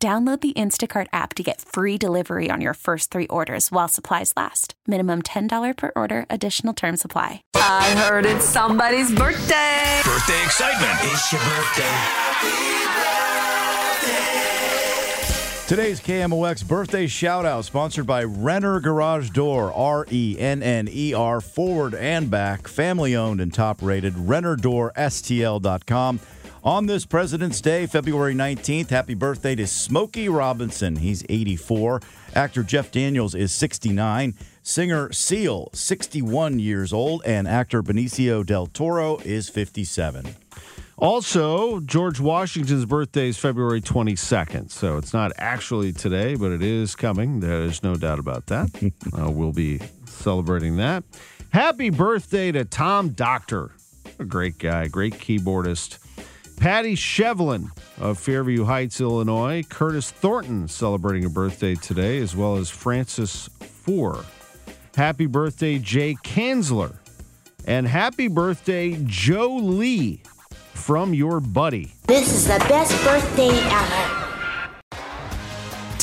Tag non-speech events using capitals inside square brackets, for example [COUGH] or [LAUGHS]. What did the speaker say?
Download the Instacart app to get free delivery on your first three orders while supplies last. Minimum $10 per order, additional term supply. I heard it's somebody's birthday. Birthday excitement. It's your birthday. Today's KMOX birthday shout out sponsored by Renner Garage Door, R E N N E R, forward and back, family owned and top rated, RennerDoorSTL.com. On this President's Day, February 19th, happy birthday to Smokey Robinson. He's 84. Actor Jeff Daniels is 69. Singer Seal, 61 years old. And actor Benicio del Toro is 57. Also, George Washington's birthday is February 22nd. So it's not actually today, but it is coming. There's no doubt about that. [LAUGHS] uh, we'll be celebrating that. Happy birthday to Tom Doctor. A great guy, great keyboardist. Patty Shevlin of Fairview Heights, Illinois. Curtis Thornton celebrating a birthday today, as well as Francis Four. Happy birthday, Jay Kanzler. And happy birthday, Joe Lee from your buddy. This is the best birthday ever.